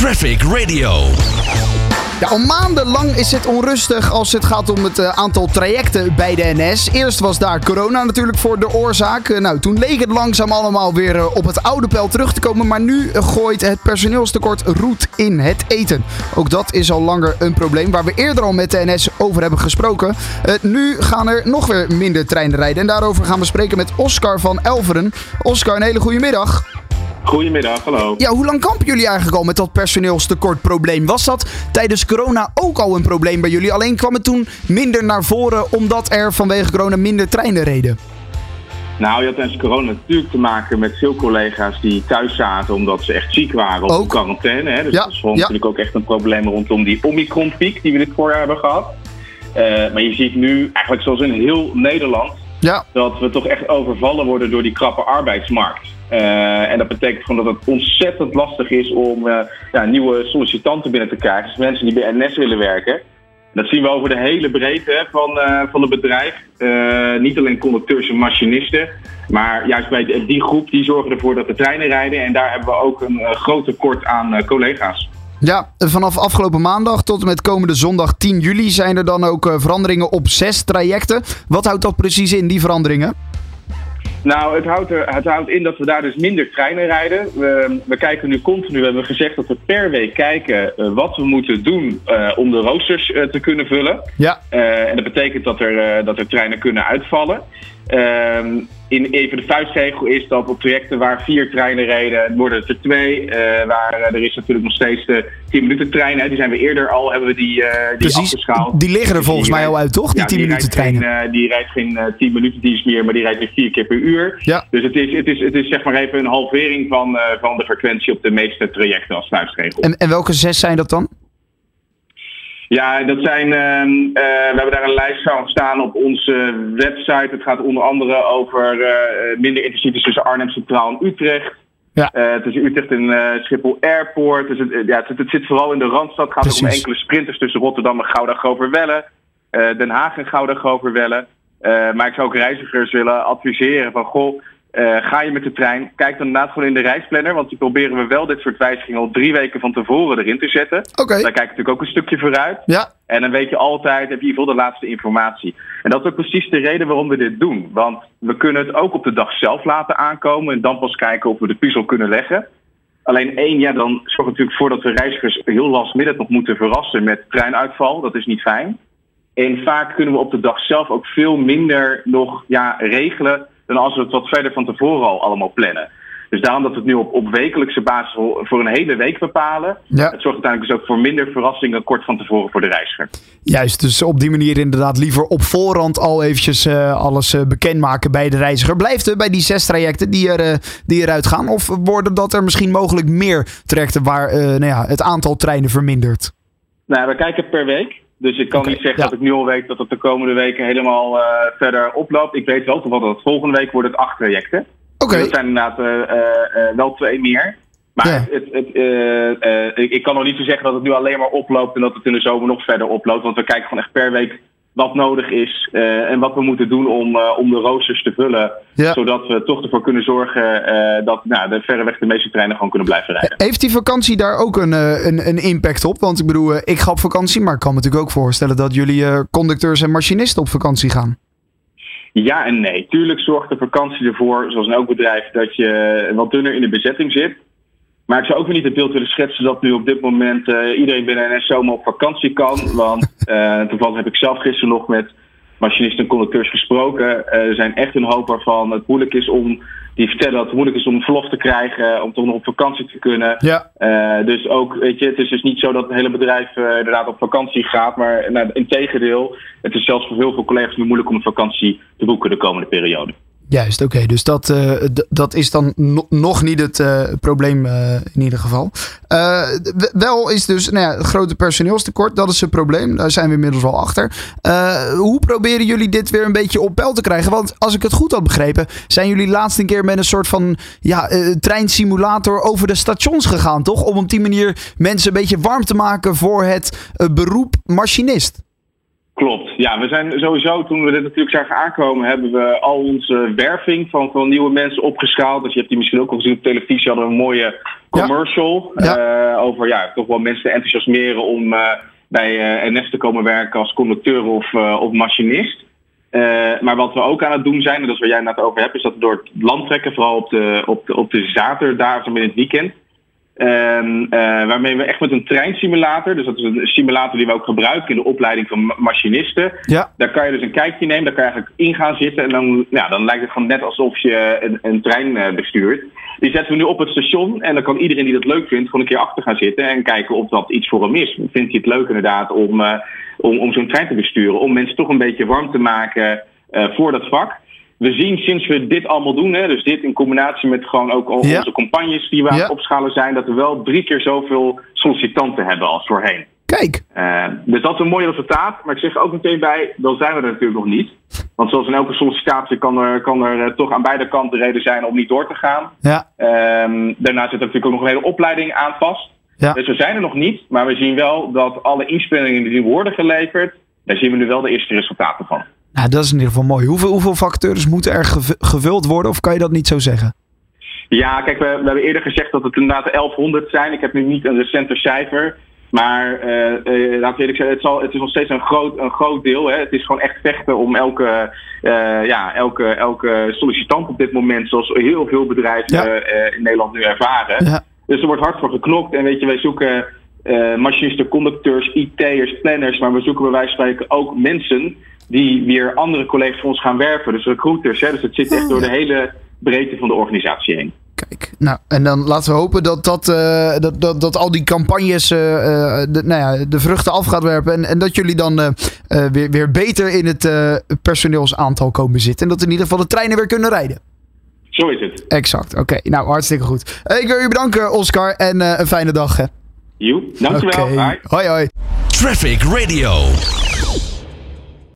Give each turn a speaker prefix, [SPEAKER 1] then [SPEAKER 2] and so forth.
[SPEAKER 1] Traffic Radio.
[SPEAKER 2] Ja, al maandenlang is het onrustig als het gaat om het uh, aantal trajecten bij de NS. Eerst was daar corona natuurlijk voor de oorzaak. Uh, nou, toen leek het langzaam allemaal weer uh, op het oude pijl terug te komen. Maar nu gooit het personeelstekort roet in het eten. Ook dat is al langer een probleem waar we eerder al met de NS over hebben gesproken. nu gaan er nog weer minder treinen rijden. En daarover gaan we spreken met Oscar van Elveren. Oscar, een hele goede middag.
[SPEAKER 3] Goedemiddag, hallo.
[SPEAKER 2] Ja, hoe lang kampen jullie eigenlijk al met dat personeelstekortprobleem? Was dat tijdens corona ook al een probleem bij jullie? Alleen kwam het toen minder naar voren omdat er vanwege corona minder treinen reden?
[SPEAKER 3] Nou, je had tijdens corona natuurlijk te maken met veel collega's die thuis zaten omdat ze echt ziek waren of in quarantaine. Hè? Dus ja, dat is ja. natuurlijk ook echt een probleem rondom die Omicron-piek die we dit voorjaar hebben gehad. Uh, maar je ziet nu eigenlijk zoals in heel Nederland ja. dat we toch echt overvallen worden door die krappe arbeidsmarkt. Uh, en dat betekent gewoon dat het ontzettend lastig is om uh, ja, nieuwe sollicitanten binnen te krijgen. Dus mensen die bij NS willen werken. Dat zien we over de hele breedte van, uh, van het bedrijf. niet alleen conducteurs en machinisten. Maar juist bij die groep die zorgen ervoor dat de treinen rijden. En daar hebben we ook een groot tekort aan collega's.
[SPEAKER 2] Ja, vanaf afgelopen maandag tot en met komende zondag 10 juli zijn er dan ook veranderingen op zes trajecten. Wat houdt dat precies in, die veranderingen?
[SPEAKER 3] Nou, het houdt, er, het houdt in dat we daar dus minder treinen rijden. We, we kijken nu continu, we hebben gezegd dat we per week kijken uh, wat we moeten doen uh, om de roosters uh, te kunnen vullen. Ja. en dat betekent dat er, dat er treinen kunnen uitvallen. Ehm, in even de vuistregel is dat op trajecten waar vier treinen reden, worden het er twee. Waar er is natuurlijk nog steeds de 10 minuten treinen. Die zijn we eerder al, hebben we die, die Precies, afgeschaald.
[SPEAKER 2] Die liggen er volgens mij al uit, toch? Die ja, 10 die minuten treinen.
[SPEAKER 3] Geen, uh, die rijdt geen 10 minuten dienst meer, maar die rijdt weer vier keer per uur. Ja. Dus het is, het, is, het is zeg maar even een halvering van, van de frequentie op de meeste trajecten als vuistregel.
[SPEAKER 2] En, en welke zes zijn dat dan?
[SPEAKER 3] Ja, dat zijn, uh, uh, we hebben daar een lijst van staan op onze website. Het gaat onder andere over uh, minder intercities tussen Arnhem Centraal en Utrecht. Ja. tussen Utrecht en Schiphol Airport. Dus het, ja, het, het, zit vooral in de Randstad. Het gaat ook om enkele sprinters tussen Rotterdam en Gouda Groverwelle. Den Haag en Gouda Groverwelle. maar ik zou ook reizigers willen adviseren van... goh, uh, ga je met de trein, kijk dan inderdaad gewoon in de reisplanner. Want die proberen we wel dit soort wijzigingen al drie weken van tevoren erin te zetten. Okay. Daar kijk je natuurlijk ook een stukje vooruit. Ja. En dan weet je altijd, heb je in ieder geval de laatste informatie. En dat is ook precies de reden waarom we dit doen. Want we kunnen het ook op de dag zelf laten aankomen. En dan pas kijken of we de puzzel kunnen leggen. Alleen één, ja, dan zorgt natuurlijk voor dat we reizigers heel lastmiddag nog moeten verrassen met treinuitval. Dat is niet fijn. En vaak kunnen we op de dag zelf ook veel minder nog ja, regelen dan als we het wat verder van tevoren al allemaal plannen. Dus daarom dat we het nu op, op wekelijkse basis voor een hele week bepalen. Ja. Het zorgt uiteindelijk dus ook voor minder verrassingen kort van tevoren voor de reiziger.
[SPEAKER 2] Juist, dus op die manier inderdaad liever op voorhand al eventjes uh, alles uh, bekendmaken bij de reiziger. Blijft er bij die zes trajecten die, er, uh, die eruit gaan? Of worden dat er misschien mogelijk meer trajecten waar nou ja, het aantal treinen vermindert?
[SPEAKER 3] Nou, we kijken per week. Dus ik kan niet zeggen dat ik nu al weet dat het de komende weken helemaal uh, verder oploopt. Ik weet wel toevallig dat volgende week wordt het acht trajecten. Oké. Dat zijn inderdaad uh, uh, wel twee meer. Maar ja. het, het, ik, ik, kan nog niet zo zeggen dat het nu alleen maar oploopt en dat het in de zomer nog verder oploopt. Want we kijken gewoon echt per week wat nodig is uh, en wat we moeten doen om, uh, om de roosters te vullen. Ja. Zodat we toch ervoor kunnen zorgen uh, dat nou, de verreweg de meeste treinen gewoon kunnen blijven rijden.
[SPEAKER 2] Heeft die vakantie daar ook een, een, een impact op? Want ik bedoel, ik ga op vakantie, maar ik kan me natuurlijk ook voorstellen dat jullie conducteurs en machinisten op vakantie gaan.
[SPEAKER 3] Ja en nee. Tuurlijk zorgt de vakantie ervoor, zoals in elk bedrijf, dat je wat dunner in de bezetting zit. Maar ik zou ook weer niet het beeld willen schetsen dat nu op dit moment uh, iedereen binnen NS zomaar op vakantie kan. Want uh, toevallig heb ik zelf gisteren nog met machinisten en conducteurs gesproken. Uh, er zijn echt een hoop waarvan het moeilijk is om. Die vertellen dat het moeilijk is om verlof te krijgen, om toch nog op vakantie te kunnen. Ja. dus ook, weet je, het is dus niet zo dat het hele bedrijf inderdaad op vakantie gaat. Maar nou, in tegendeel, het is zelfs voor heel veel collega's nu moeilijk om een vakantie te boeken de komende periode.
[SPEAKER 2] Juist, oké. Dus dat, uh, dat is dan nog niet het uh, probleem uh, in ieder geval. wel is dus nou ja, het grote personeelstekort, dat is het probleem. Daar zijn we inmiddels wel achter. hoe proberen jullie dit weer een beetje op peil te krijgen? Want als ik het goed had begrepen, zijn jullie laatst een keer met een soort van ja, treinsimulator over de stations gegaan, toch? Om op die manier mensen een beetje warm te maken voor het beroep machinist.
[SPEAKER 3] Klopt. Ja, we zijn sowieso, toen we dit natuurlijk zagen aankomen, hebben we al onze werving van, van nieuwe mensen opgeschaald. Dus je hebt die misschien ook al gezien op televisie, hadden we een mooie commercial. over ja, toch wel mensen te enthousiasmeren om bij NS te komen werken als conducteur of, of machinist. maar wat we ook aan het doen zijn, en dat is waar jij het over hebt, is dat we door het land trekken, vooral op de, op de, op de zaterdagen in het weekend, Um, waarmee we echt met een treinsimulator, dus dat is een simulator die we ook gebruiken in de opleiding van machinisten. Ja. Daar kan je dus een kijkje nemen, daar kan je eigenlijk in gaan zitten en dan, ja, dan lijkt het gewoon net alsof je een, een trein uh, bestuurt. Die zetten we nu op het station en dan kan iedereen die dat leuk vindt gewoon een keer achter gaan zitten en kijken of dat iets voor hem is. Vindt hij het leuk inderdaad om, uh, om, om zo'n trein te besturen, om mensen toch een beetje warm te maken voor dat vak we zien sinds we dit allemaal doen, hè, dus dit in combinatie met gewoon ook al onze campagnes die we aan het opschalen zijn, dat we wel drie keer zoveel sollicitanten hebben als voorheen.
[SPEAKER 2] Kijk.
[SPEAKER 3] Uh, dus dat is een mooi resultaat. Maar ik zeg ook meteen bij, dan zijn we er natuurlijk nog niet. Want zoals in elke sollicitatie kan er, kan er uh, toch aan beide kanten reden zijn om niet door te gaan. Ja. Um, daarnaast zit er natuurlijk ook nog een hele opleiding aan vast. Ja. Dus we zijn er nog niet. Maar we zien wel dat alle inspelingen die worden geleverd, daar zien we nu wel de eerste resultaten van.
[SPEAKER 2] Nou, dat is in ieder geval mooi. Hoeveel, hoeveel vacatures moeten er gevuld worden of kan je dat niet zo zeggen?
[SPEAKER 3] Ja, kijk, we, we hebben eerder gezegd dat het inderdaad 1100 zijn. Ik heb nu niet een recenter cijfer. Maar uh, uh, laat ik zeggen, het, zal, het is nog steeds een groot, een groot deel. Hè. Het is gewoon echt vechten om elke, uh, ja, elke, elke sollicitant op dit moment, zoals heel veel bedrijven in Nederland nu ervaren. Ja. Dus er wordt hard voor geknokt. En weet je, wij zoeken machinisten, conducteurs, IT'ers, planners. Maar we zoeken bij wijze van spreken ook mensen die weer andere collega's voor ons gaan werven. Dus recruiters. Hè? Dus het zit echt door de hele breedte van de organisatie heen.
[SPEAKER 2] Kijk, nou, en dan laten we hopen dat, dat, uh, dat, dat, dat al die campagnes uh, de, nou ja, de vruchten af gaat werpen. En, en dat jullie dan uh, weer, weer beter in het personeelsaantal komen zitten. En dat in ieder geval de treinen weer kunnen rijden.
[SPEAKER 3] Zo is het.
[SPEAKER 2] Exact, oké. Nou, hartstikke goed. ik wil je bedanken, Oscar. En een fijne dag. Hè.
[SPEAKER 3] Jo, dankjewel. Okay.
[SPEAKER 2] Hoi, hoi.
[SPEAKER 1] Traffic Radio.